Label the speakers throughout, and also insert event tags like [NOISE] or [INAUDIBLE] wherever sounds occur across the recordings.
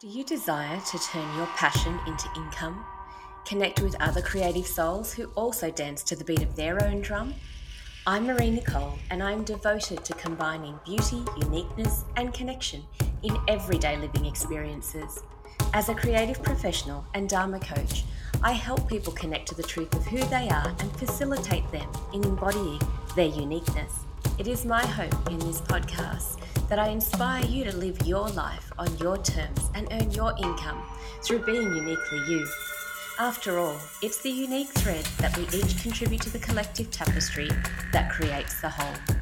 Speaker 1: Do you desire to turn your passion into income? Connect with other creative souls who also dance to the beat of their own drum? I'm Marie Nicole, and I'm devoted to combining beauty, uniqueness, and connection in everyday living experiences. As a creative professional and Dharma coach, I help people connect to the truth of who they are and facilitate them in embodying their uniqueness. It is my hope in this podcast that I inspire you to live your life on your terms and earn your income through being uniquely you. After all, it's the unique thread that we each contribute to the collective tapestry that creates the whole.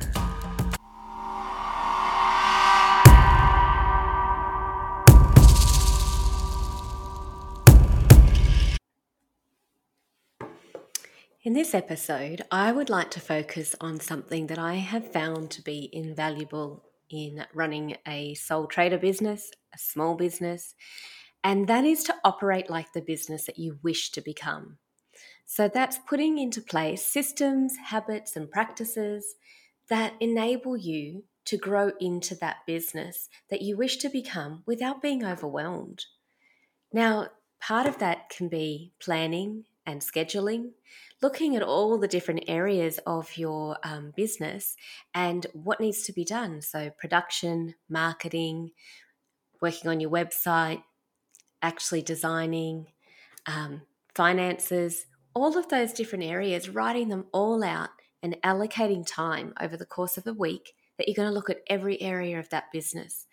Speaker 1: This episode, I would like to focus on something that I have found to be invaluable in running a sole trader business, a small business, and that is to operate like the business that you wish to become. So that's putting into place systems, habits, and practices that enable you to grow into that business that you wish to become without being overwhelmed. Now, part of that can be planning and scheduling, looking at all the different areas of your um, business and what needs to be done. So, production, marketing, working on your website, actually designing, um, finances, all of those different areas, writing them all out and allocating time over the course of a week that you're going to look at every area of that business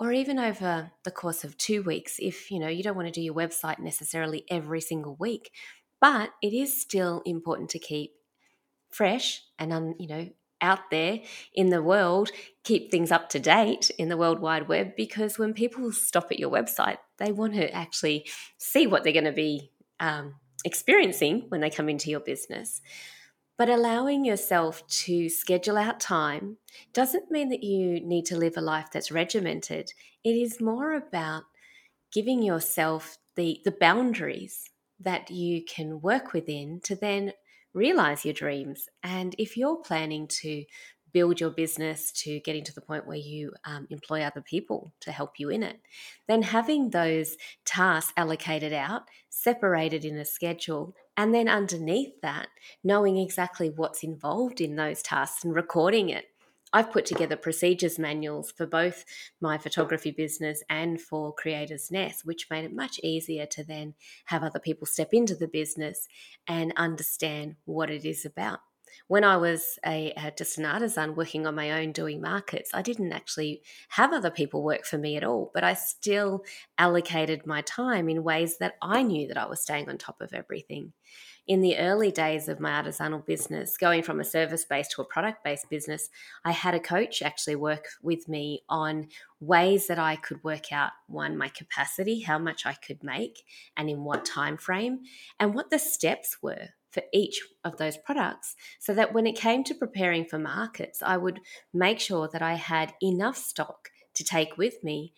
Speaker 1: or even over the course of two weeks if you know you don't want to do your website necessarily every single week but it is still important to keep fresh and un, you know out there in the world keep things up to date in the world wide web because when people stop at your website they want to actually see what they're going to be um, experiencing when they come into your business. But allowing yourself to schedule out time doesn't mean that you need to live a life that's regimented. It is more about giving yourself the the boundaries that you can work within to then realize your dreams. And if you're planning to build your business to getting to the point where you um, employ other people to help you in it, then having those tasks allocated out, separated in a schedule, and then underneath that, knowing exactly what's involved in those tasks and recording it I've put together procedures manuals for both my photography business and for Creators Nest, which made it much easier to then have other people step into the business and understand what it is about. When I was a, a just an artisan working on my own doing markets, I didn't actually have other people work for me at all, but I still allocated my time in ways that I knew that I was staying on top of everything in the early days of my artisanal business, going from a service based to a product based business, I had a coach actually work with me on ways that I could work out one my capacity, how much I could make and in what time frame and what the steps were for each of those products so that when it came to preparing for markets, I would make sure that I had enough stock to take with me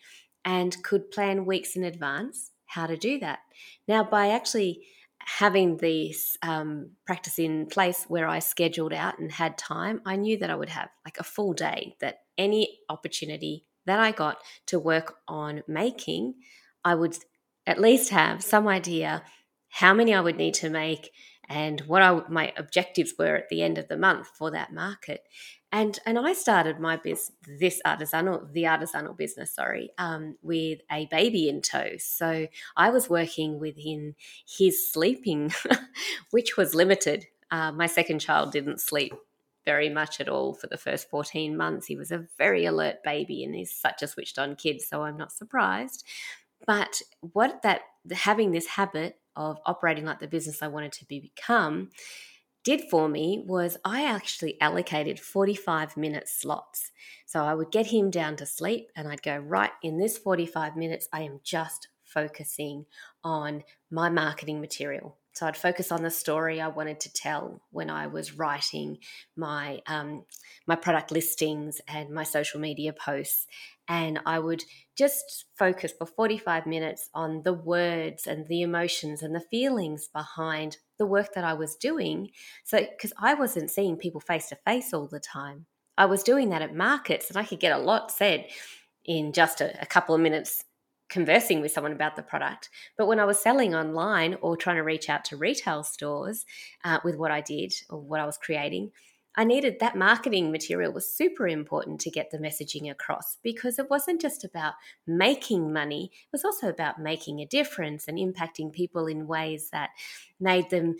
Speaker 1: and could plan weeks in advance how to do that. Now, by actually having this um, practice in place where I scheduled out and had time, I knew that I would have like a full day, that any opportunity that I got to work on making, I would at least have some idea how many I would need to make and what I, my objectives were at the end of the month for that market and and I started my business, this artisanal, the artisanal business, sorry, um, with a baby in tow. So I was working within his sleeping, [LAUGHS] which was limited. Uh, my second child didn't sleep very much at all for the first 14 months. He was a very alert baby and he's such a switched on kid, so I'm not surprised. But what that having this habit of operating like the business I wanted to be, become did for me was I actually allocated 45 minute slots. So I would get him down to sleep and I'd go, right, in this 45 minutes, I am just focusing on my marketing material. So I'd focus on the story I wanted to tell when I was writing my um, my product listings and my social media posts, and I would just focus for 45 minutes on the words and the emotions and the feelings behind the work that I was doing. So, because I wasn't seeing people face to face all the time, I was doing that at markets and I could get a lot said in just a, a couple of minutes conversing with someone about the product. But when I was selling online or trying to reach out to retail stores uh, with what I did or what I was creating, I needed that marketing material was super important to get the messaging across because it wasn't just about making money, it was also about making a difference and impacting people in ways that made them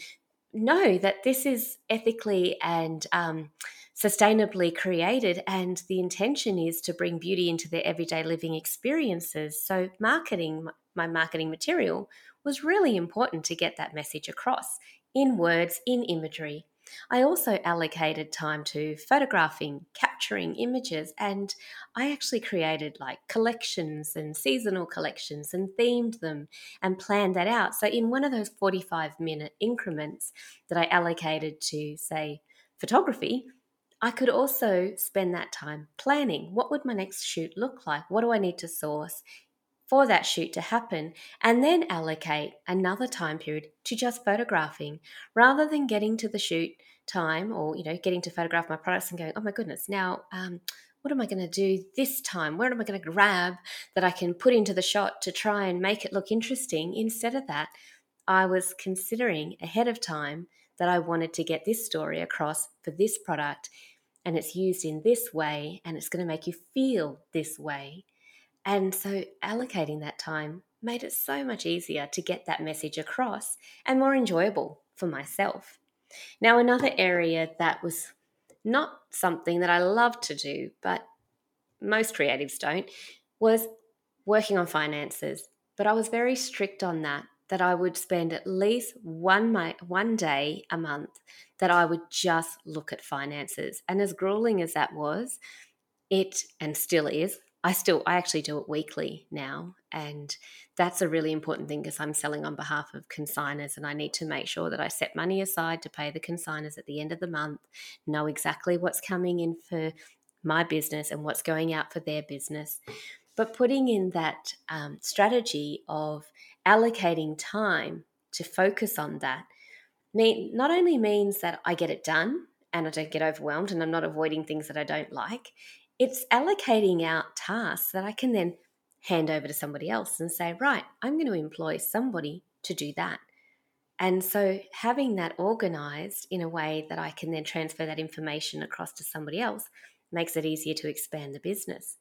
Speaker 1: know that this is ethically and um, sustainably created and the intention is to bring beauty into their everyday living experiences. So marketing my marketing material was really important to get that message across in words in imagery I also allocated time to photographing, capturing images, and I actually created like collections and seasonal collections and themed them and planned that out. So, in one of those 45 minute increments that I allocated to, say, photography, I could also spend that time planning what would my next shoot look like? What do I need to source? For that shoot to happen and then allocate another time period to just photographing rather than getting to the shoot time or you know getting to photograph my products and going oh my goodness now um, what am i going to do this time? Where am i going to grab that i can put into the shot to try and make it look interesting? Instead of that i was considering ahead of time that i wanted to get this story across for this product and it's used in this way and it's going to make you feel this way and so allocating that time made it so much easier to get that message across and more enjoyable for myself. Now, another area that was not something that I love to do, but most creatives don't, was working on finances. But I was very strict on that, that I would spend at least one, my, one day a month that I would just look at finances. And as grueling as that was, it, and still is, I still I actually do it weekly now and that's a really important thing because I'm selling on behalf of consigners and I need to make sure that I set money aside to pay the consigners at the end of the month, know exactly what's coming in for my business and what's going out for their business. But putting in that um, strategy of allocating time to focus on that mean, not only means that I get it done and I don't get overwhelmed and I'm not avoiding things that I don't like, it's allocating out tasks that I can then hand over to somebody else and say, right, I'm going to employ somebody to do that. And so having that organized in a way that I can then transfer that information across to somebody else makes it easier to expand the business.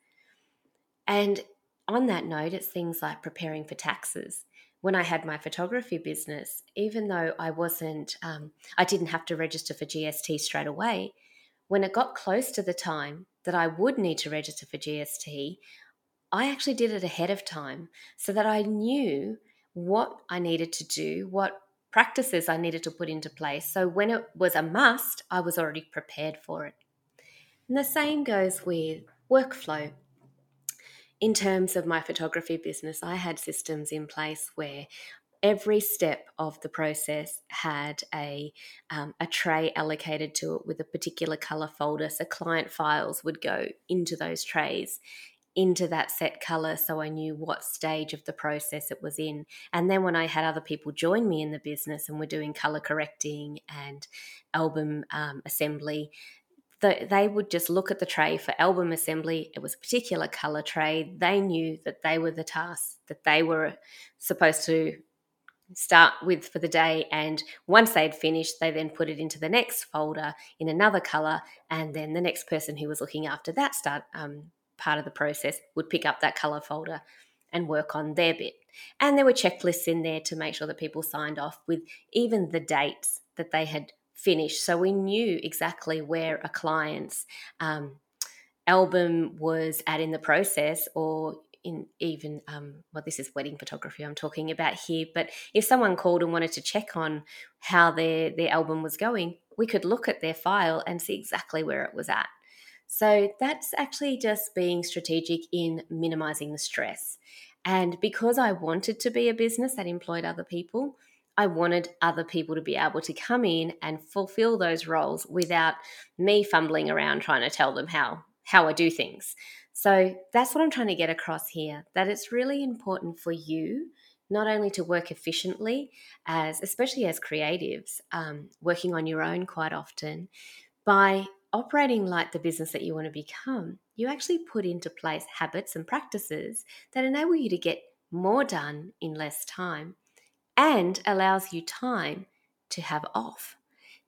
Speaker 1: And on that note, it's things like preparing for taxes. When I had my photography business, even though I wasn't, um, I didn't have to register for GST straight away, when it got close to the time that I would need to register for GST, I actually did it ahead of time so that I knew what I needed to do, what practices I needed to put into place. So when it was a must, I was already prepared for it. And the same goes with workflow. In terms of my photography business, I had systems in place where every step of the process had a, um, a tray allocated to it with a particular color folder. So client files would go into those trays into that set color so I knew what stage of the process it was in. And then when I had other people join me in the business and we're doing color correcting and album um, assembly, they would just look at the tray for album assembly. It was a particular color tray. They knew that they were the tasks that they were supposed to start with for the day. And once they'd finished, they then put it into the next folder in another color. And then the next person who was looking after that start um, part of the process would pick up that color folder and work on their bit. And there were checklists in there to make sure that people signed off with even the dates that they had finished. So we knew exactly where a client's um, album was at in the process or in even um, well this is wedding photography i'm talking about here but if someone called and wanted to check on how their their album was going we could look at their file and see exactly where it was at so that's actually just being strategic in minimizing the stress and because i wanted to be a business that employed other people I wanted other people to be able to come in and fulfill those roles without me fumbling around trying to tell them how how I do things. So that's what I'm trying to get across here that it's really important for you not only to work efficiently as especially as creatives um, working on your own quite often by operating like the business that you want to become you actually put into place habits and practices that enable you to get more done in less time and allows you time to have off.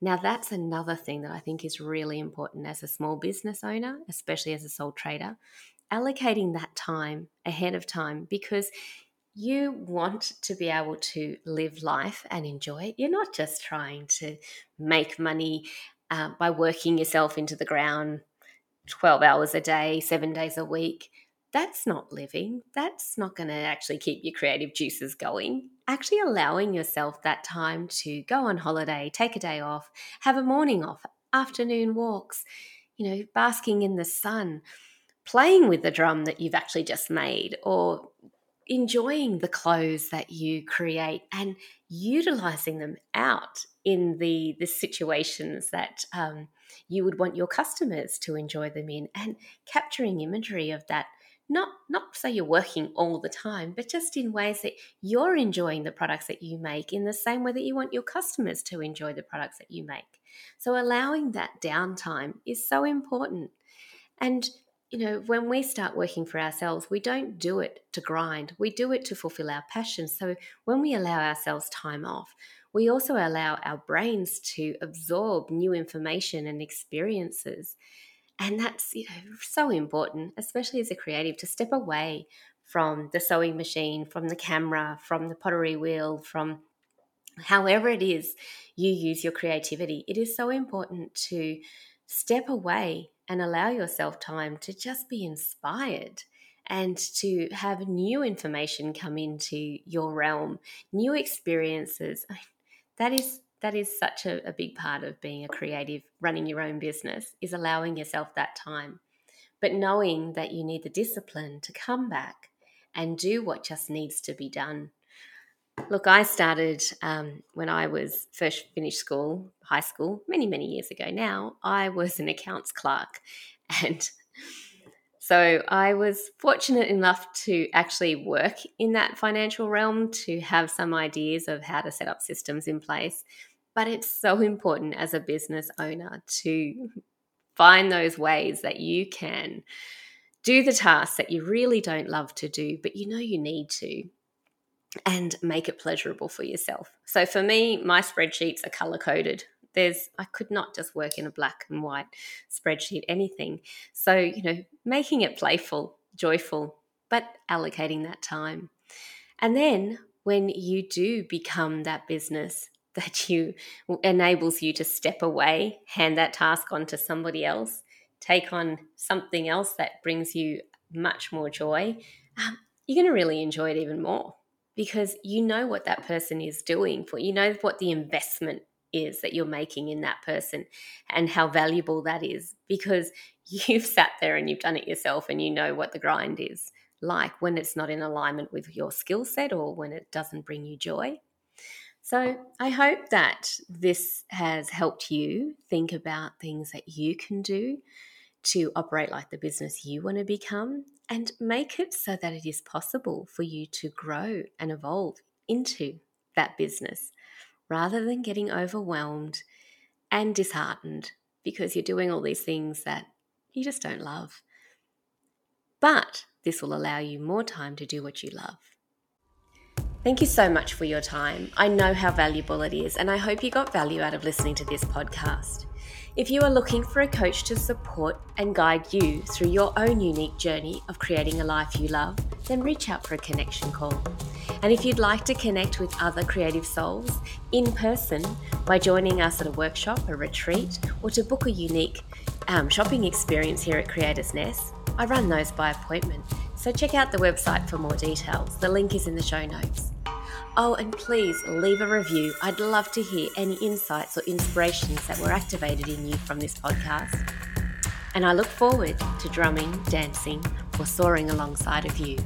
Speaker 1: Now, that's another thing that I think is really important as a small business owner, especially as a sole trader, allocating that time ahead of time because you want to be able to live life and enjoy it. You're not just trying to make money uh, by working yourself into the ground 12 hours a day, seven days a week. That's not living. That's not going to actually keep your creative juices going. Actually, allowing yourself that time to go on holiday, take a day off, have a morning off, afternoon walks, you know, basking in the sun, playing with the drum that you've actually just made, or enjoying the clothes that you create and utilizing them out in the the situations that um, you would want your customers to enjoy them in and capturing imagery of that not not so you're working all the time but just in ways that you're enjoying the products that you make in the same way that you want your customers to enjoy the products that you make. So allowing that downtime is so important. And you know when we start working for ourselves we don't do it to grind. We do it to fulfill our passion so when we allow ourselves time off we also allow our brains to absorb new information and experiences. And that's you know so important, especially as a creative, to step away from the sewing machine, from the camera, from the pottery wheel, from however it is you use your creativity. It is so important to step away and allow yourself time to just be inspired and to have new information come into your realm, new experiences that is that is such a, a big part of being a creative running your own business is allowing yourself that time. But knowing that you need the discipline to come back and do what just needs to be done. Look i started um, when i was first finished school high school many many years ago now i was an accounts clerk. [LAUGHS] And so I was fortunate enough to actually work in that financial realm to have some ideas of how to set up systems in place. But it's so important as a business owner to find those ways that you can do the tasks that you really don't love to do, but you know you need to, and make it pleasurable for yourself. So for me, my spreadsheets are color coded there's I could not just work in a black and white spreadsheet anything. So, you know, making it playful, joyful, but allocating that time. And then when you do become that business that you enables you to step away, hand that task on to somebody else, take on something else that brings you much more joy, um, you're going to really enjoy it even more because you know what that person is doing for you know what the investment is that you're making in that person and how valuable that is because [LAUGHS] you've sat there and you've done it yourself and you know what the grind is like when it's not in alignment with your skill set or when it doesn't bring you joy. So, I hope that this has helped you think about things that you can do to operate like the business you want to become and make it so that it is possible for you to grow and evolve into that business rather than getting overwhelmed and disheartened because you're doing all these things that you just don't love. But this will allow you more time to do what you love. Thank you so much for your time. I know how valuable it is, and I hope you got value out of listening to this podcast. If you are looking for a coach to support and guide you through your own unique journey of creating a life you love, then reach out for a connection call. And if you'd like to connect with other creative souls in person by joining us at a workshop, a retreat, or to book a unique um, shopping experience here at Creators Nest, I run those by appointment. So check out the website for more details. The link is in the show notes. Oh, and please leave a review. I'd love to hear any insights or inspirations that were activated in you from this podcast. And I look forward to drumming, dancing, or soaring alongside of you